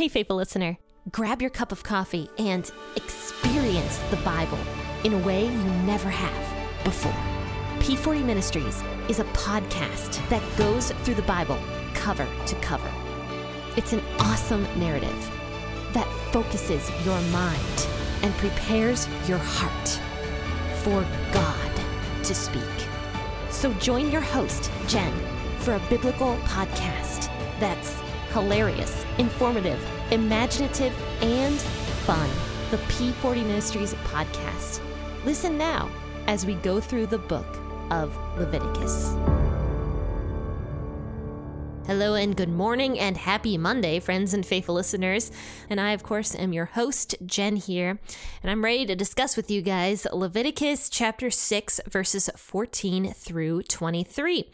Hey, faithful listener, grab your cup of coffee and experience the Bible in a way you never have before. P40 Ministries is a podcast that goes through the Bible cover to cover. It's an awesome narrative that focuses your mind and prepares your heart for God to speak. So join your host, Jen, for a biblical podcast that's hilarious, informative, imaginative, and fun. The P40 Ministries podcast. Listen now as we go through the book of Leviticus. Hello and good morning and happy Monday, friends and faithful listeners. And I, of course, am your host, Jen here, and I'm ready to discuss with you guys Leviticus chapter 6, verses 14 through 23.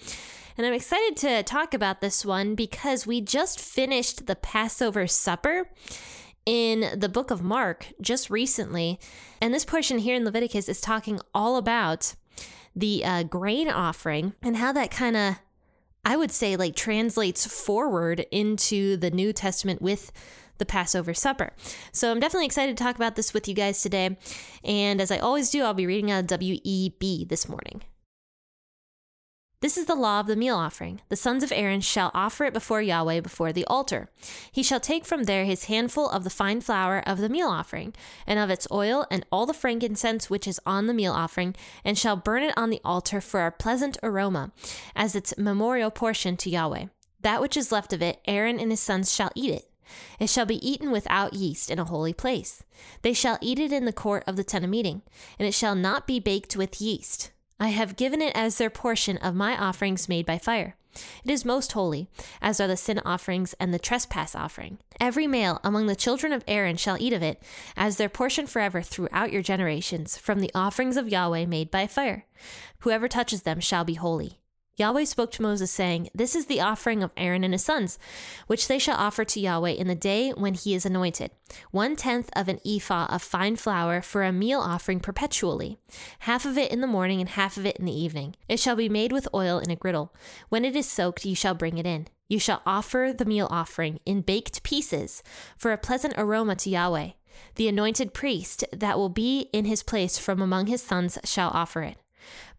And I'm excited to talk about this one because we just finished the Passover supper in the book of Mark just recently. And this portion here in Leviticus is talking all about the uh, grain offering and how that kind of, I would say, like translates forward into the New Testament with the Passover supper. So I'm definitely excited to talk about this with you guys today. And as I always do, I'll be reading out of WEB this morning. This is the law of the meal offering. The sons of Aaron shall offer it before Yahweh before the altar. He shall take from there his handful of the fine flour of the meal offering, and of its oil, and all the frankincense which is on the meal offering, and shall burn it on the altar for a pleasant aroma, as its memorial portion to Yahweh. That which is left of it, Aaron and his sons shall eat it. It shall be eaten without yeast in a holy place. They shall eat it in the court of the tent of meeting, and it shall not be baked with yeast. I have given it as their portion of my offerings made by fire. It is most holy, as are the sin offerings and the trespass offering. Every male among the children of Aaron shall eat of it, as their portion forever throughout your generations, from the offerings of Yahweh made by fire. Whoever touches them shall be holy. Yahweh spoke to Moses, saying, This is the offering of Aaron and his sons, which they shall offer to Yahweh in the day when he is anointed one tenth of an ephah of fine flour for a meal offering perpetually, half of it in the morning and half of it in the evening. It shall be made with oil in a griddle. When it is soaked, you shall bring it in. You shall offer the meal offering in baked pieces for a pleasant aroma to Yahweh. The anointed priest that will be in his place from among his sons shall offer it.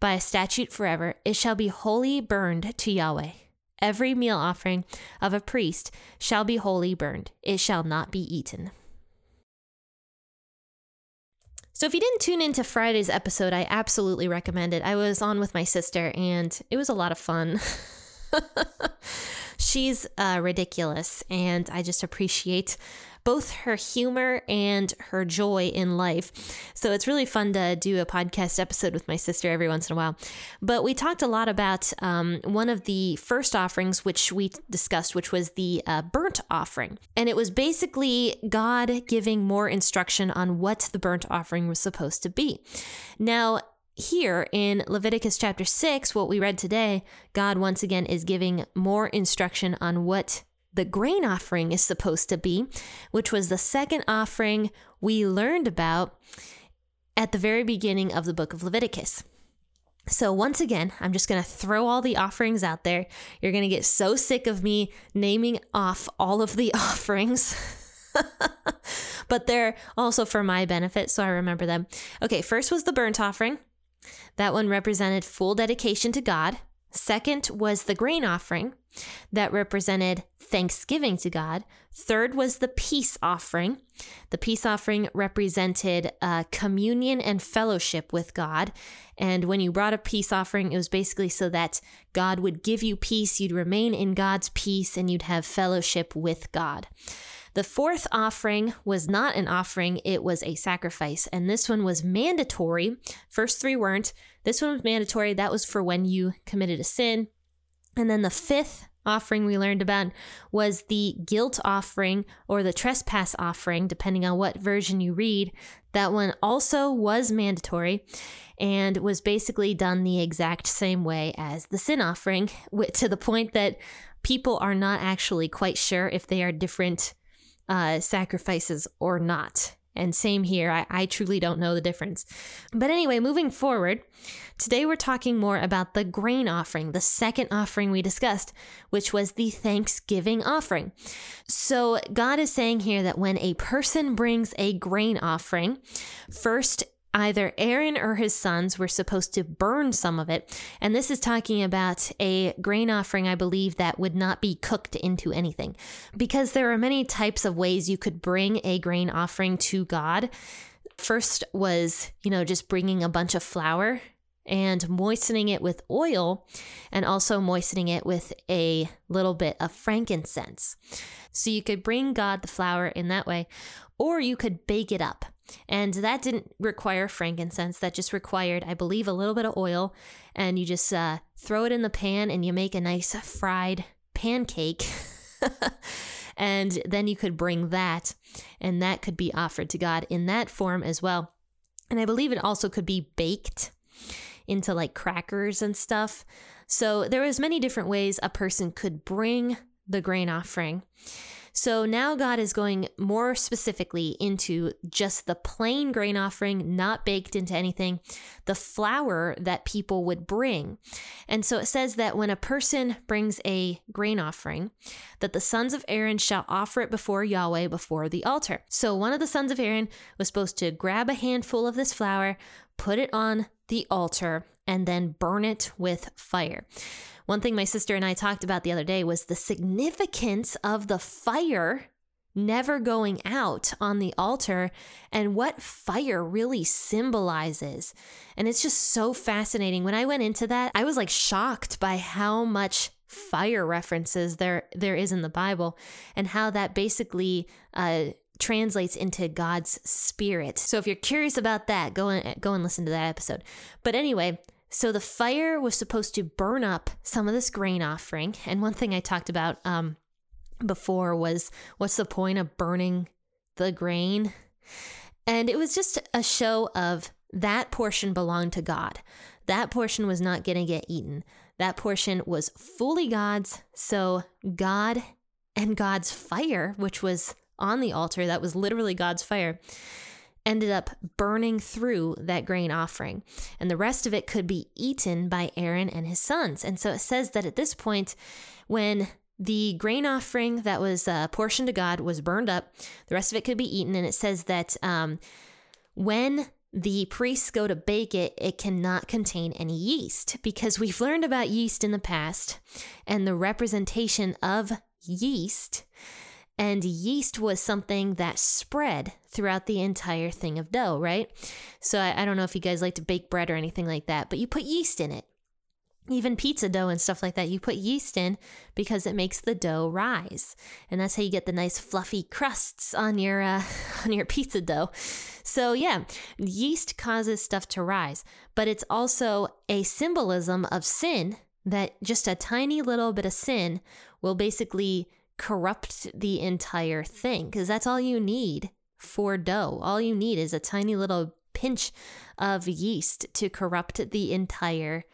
By a statute forever, it shall be wholly burned to Yahweh. Every meal offering of a priest shall be wholly burned, it shall not be eaten. So, if you didn't tune into Friday's episode, I absolutely recommend it. I was on with my sister and it was a lot of fun. She's uh, ridiculous, and I just appreciate both her humor and her joy in life. So it's really fun to do a podcast episode with my sister every once in a while. But we talked a lot about um, one of the first offerings, which we discussed, which was the uh, burnt offering. And it was basically God giving more instruction on what the burnt offering was supposed to be. Now, here in Leviticus chapter 6, what we read today, God once again is giving more instruction on what the grain offering is supposed to be, which was the second offering we learned about at the very beginning of the book of Leviticus. So, once again, I'm just going to throw all the offerings out there. You're going to get so sick of me naming off all of the offerings. but they're also for my benefit, so I remember them. Okay, first was the burnt offering. That one represented full dedication to God. Second was the grain offering that represented thanksgiving to God. Third was the peace offering. The peace offering represented uh, communion and fellowship with God. And when you brought a peace offering, it was basically so that God would give you peace, you'd remain in God's peace, and you'd have fellowship with God. The fourth offering was not an offering, it was a sacrifice. And this one was mandatory. First three weren't. This one was mandatory. That was for when you committed a sin. And then the fifth offering we learned about was the guilt offering or the trespass offering, depending on what version you read. That one also was mandatory and was basically done the exact same way as the sin offering, to the point that people are not actually quite sure if they are different uh, sacrifices or not. And same here, I, I truly don't know the difference. But anyway, moving forward, today we're talking more about the grain offering, the second offering we discussed, which was the thanksgiving offering. So God is saying here that when a person brings a grain offering, first either Aaron or his sons were supposed to burn some of it. And this is talking about a grain offering, I believe, that would not be cooked into anything. Because there are many types of ways you could bring a grain offering to God. First was, you know, just bringing a bunch of flour and moistening it with oil and also moistening it with a little bit of frankincense. So you could bring God the flour in that way, or you could bake it up. And that didn't require frankincense. That just required, I believe, a little bit of oil. And you just uh, throw it in the pan and you make a nice fried pancake. and then you could bring that, and that could be offered to God in that form as well. And I believe it also could be baked into like crackers and stuff. So there was many different ways a person could bring the grain offering. So now God is going more specifically into just the plain grain offering, not baked into anything, the flour that people would bring. And so it says that when a person brings a grain offering, that the sons of Aaron shall offer it before Yahweh before the altar. So one of the sons of Aaron was supposed to grab a handful of this flour, put it on the altar, and then burn it with fire. One thing my sister and I talked about the other day was the significance of the fire never going out on the altar and what fire really symbolizes. And it's just so fascinating. When I went into that, I was like shocked by how much fire references there there is in the Bible and how that basically uh, translates into God's spirit. So if you're curious about that, go and go and listen to that episode. But anyway, so the fire was supposed to burn up some of this grain offering. And one thing I talked about um, before was what's the point of burning the grain? And it was just a show of that portion belonged to God. That portion was not going to get eaten. That portion was fully God's. So God and God's fire, which was on the altar, that was literally God's fire, ended up burning through that grain offering. And the rest of it could be eaten by Aaron and his sons. And so it says that at this point, when the grain offering that was uh, portioned to God was burned up, the rest of it could be eaten. And it says that um, when the priests go to bake it, it cannot contain any yeast because we've learned about yeast in the past and the representation of yeast and yeast was something that spread throughout the entire thing of dough, right? So I, I, don't know if you guys like to bake bread or anything like that, but you put yeast in it. Even pizza dough and stuff like that, you put yeast in because it makes the dough rise, and that's how you get the nice fluffy crusts on your uh, on your pizza dough. So yeah, yeast causes stuff to rise, but it's also a symbolism of sin that just a tiny little bit of sin will basically corrupt the entire thing because that's all you need for dough. All you need is a tiny little pinch of yeast to corrupt the entire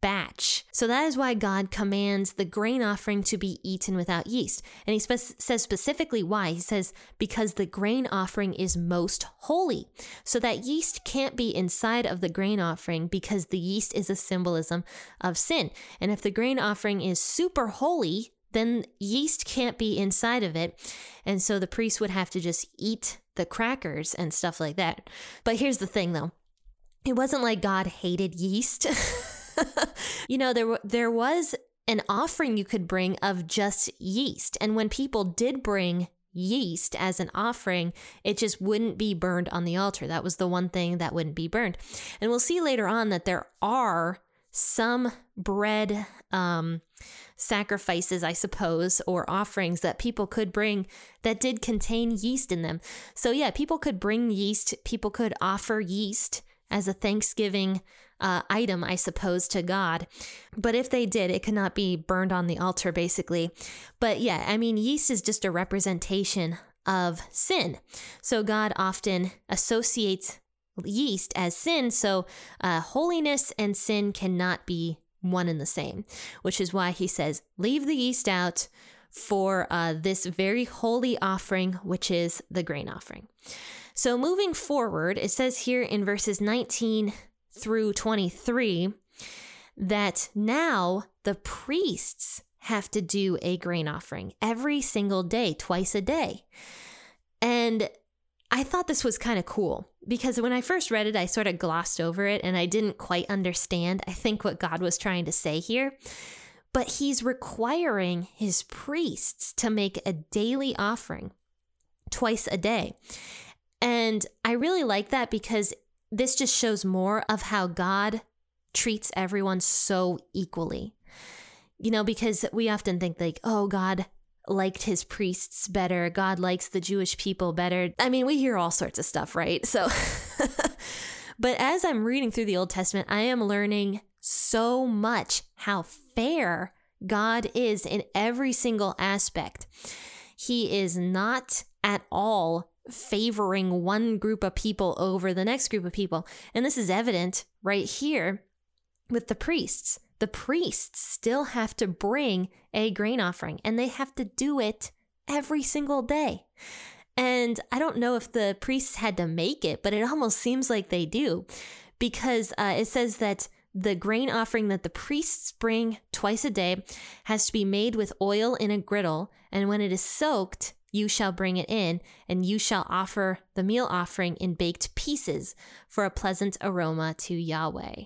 batch. So that is why God commands the grain offering to be eaten without yeast. And he spe- says specifically why. He says, because the grain offering is most holy. So that yeast can't be inside of the grain offering because the yeast is a symbolism of sin. And if the grain offering is super holy, then yeast can't be inside of it. And so the priest would have to just eat the crackers and stuff like that. But here's the thing though it wasn't like God hated yeast. you know, there, there was an offering you could bring of just yeast. And when people did bring yeast as an offering, it just wouldn't be burned on the altar. That was the one thing that wouldn't be burned. And we'll see later on that there are some bread um, sacrifices, I suppose, or offerings that people could bring that did contain yeast in them. So, yeah, people could bring yeast, people could offer yeast as a Thanksgiving uh, item, I suppose, to God. But if they did, it could not be burned on the altar, basically. But yeah, I mean, yeast is just a representation of sin. So God often associates yeast as sin. So uh, holiness and sin cannot be one and the same, which is why he says, leave the yeast out, for uh, this very holy offering, which is the grain offering. So, moving forward, it says here in verses 19 through 23 that now the priests have to do a grain offering every single day, twice a day. And I thought this was kind of cool because when I first read it, I sort of glossed over it and I didn't quite understand, I think, what God was trying to say here. But he's requiring his priests to make a daily offering twice a day. And I really like that because this just shows more of how God treats everyone so equally. You know, because we often think, like, oh, God liked his priests better. God likes the Jewish people better. I mean, we hear all sorts of stuff, right? So, but as I'm reading through the Old Testament, I am learning so much how fair God is in every single aspect. He is not at all favoring one group of people over the next group of people. And this is evident right here with the priests. The priests still have to bring a grain offering and they have to do it every single day. And I don't know if the priests had to make it, but it almost seems like they do because uh, it says that the grain offering that the priests bring twice a day has to be made with oil in a griddle, and when it is soaked, you shall bring it in, and you shall offer the meal offering in baked pieces for a pleasant aroma to Yahweh.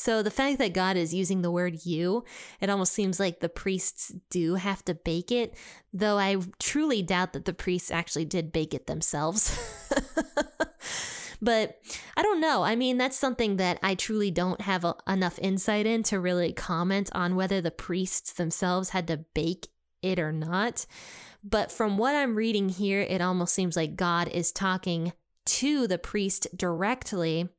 So the fact that God is using the word you, it almost seems like the priests do have to bake it, though I truly doubt that the priests actually did bake it themselves. but I don't know. I mean, that's something that I truly don't have a, enough insight in to really comment on whether the priests themselves had to bake it or not. But from what I'm reading here, it almost seems like God is talking to the priest directly,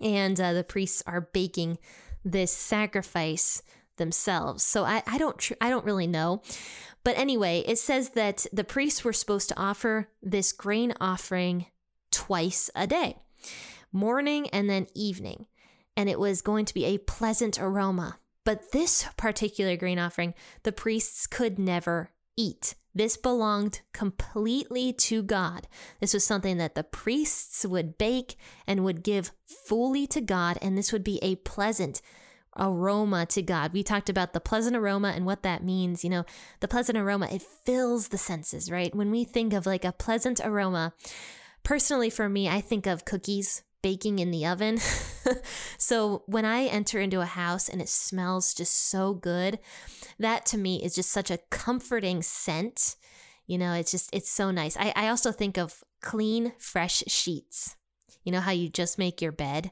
and uh, the priests are baking this sacrifice themselves. So I, I don't tr- I don't really know. But anyway, it says that the priests were supposed to offer this grain offering twice a day, morning and then evening. And it was going to be a pleasant aroma. But this particular grain offering, the priests could never eat. This belonged completely to God. This was something that the priests would bake and would give fully to God, and this would be a pleasant aroma to God. We talked about the pleasant aroma and what that means. You know, the pleasant aroma, it fills the senses, right? When we think of like a pleasant aroma, personally for me, I think of cookies baking in the oven. so when I enter into a house and it smells just so good, that to me is just such a comforting scent. You know, it's just, it's so nice. I, I also think of clean, fresh sheets. You know how you just make your bed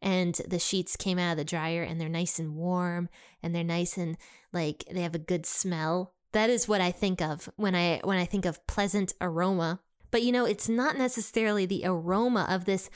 and the sheets came out of the dryer and they're nice and warm and they're nice and like they have a good smell. That is what I think of when I when I think of pleasant aroma. But you know, it's not necessarily the aroma of this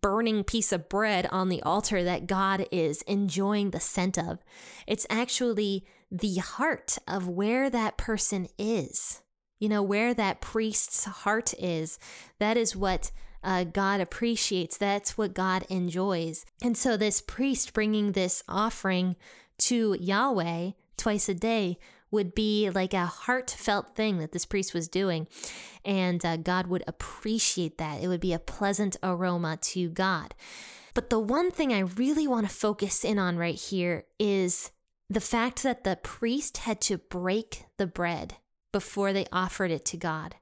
burning piece of bread on the altar that God is enjoying the scent of. It's actually the heart of where that person is. You know, where that priest's heart is. That is what uh, God appreciates. That's what God enjoys. And so, this priest bringing this offering to Yahweh twice a day would be like a heartfelt thing that this priest was doing. And uh, God would appreciate that. It would be a pleasant aroma to God. But the one thing I really want to focus in on right here is the fact that the priest had to break the bread before they offered it to God.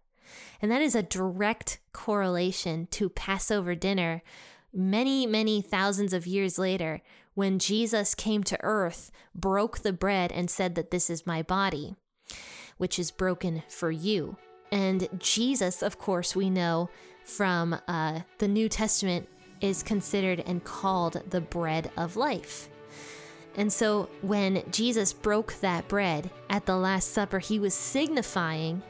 And that is a direct correlation to Passover dinner many, many thousands of years later, when Jesus came to earth, broke the bread, and said that this is my body, which is broken for you. And Jesus, of course, we know from uh, the New Testament, is considered and called the bread of life. And so when Jesus broke that bread at the Last Supper, he was signifying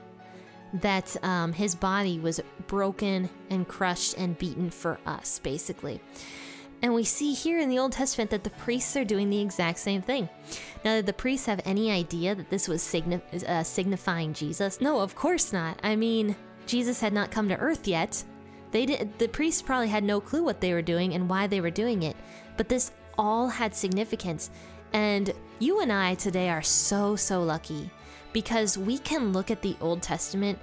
that um, his body was broken and crushed and beaten for us, basically. And we see here in the Old Testament that the priests are doing the exact same thing. Now, did the priests have any idea that this was signi- uh, signifying Jesus? No, of course not. I mean, Jesus had not come to earth yet. They did, the priests probably had no clue what they were doing and why they were doing it. But this all had significance. And you and I today are so, so lucky because we can look at the Old Testament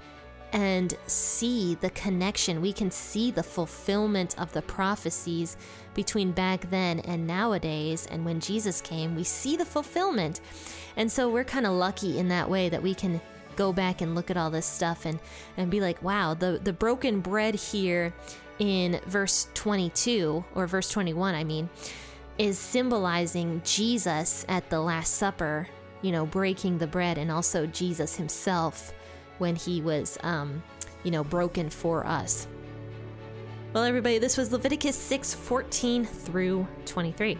and see the connection. We can see the fulfillment of the prophecies between back then and nowadays. And when Jesus came, we see the fulfillment. And so we're kind of lucky in that way that we can go back and look at all this stuff and, and be like, wow, the, the broken bread here in verse 22, or verse 21, I mean, is symbolizing Jesus at the Last Supper, you know, breaking the bread, and also Jesus himself when he was, um, you know, broken for us. Well, everybody, this was Leviticus 6 14 through 23.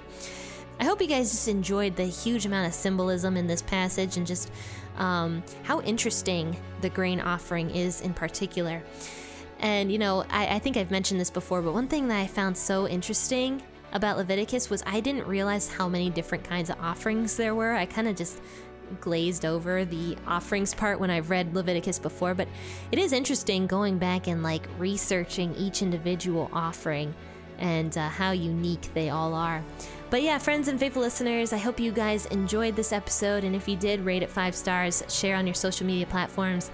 I hope you guys just enjoyed the huge amount of symbolism in this passage and just um, how interesting the grain offering is in particular. And, you know, I, I think I've mentioned this before, but one thing that I found so interesting about Leviticus was I didn't realize how many different kinds of offerings there were. I kind of just glazed over the offerings part when I've read Leviticus before, but it is interesting going back and like researching each individual offering and uh, how unique they all are. But yeah, friends and faithful listeners, I hope you guys enjoyed this episode. And if you did, rate it five stars, share on your social media platforms.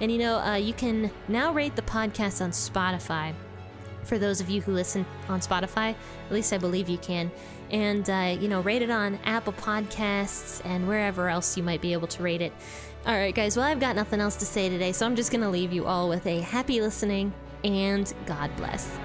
And you know, uh, you can now rate the podcast on Spotify for those of you who listen on Spotify. At least I believe you can. And, uh, you know, rate it on Apple Podcasts and wherever else you might be able to rate it. All right, guys, well, I've got nothing else to say today, so I'm just going to leave you all with a happy listening and God bless.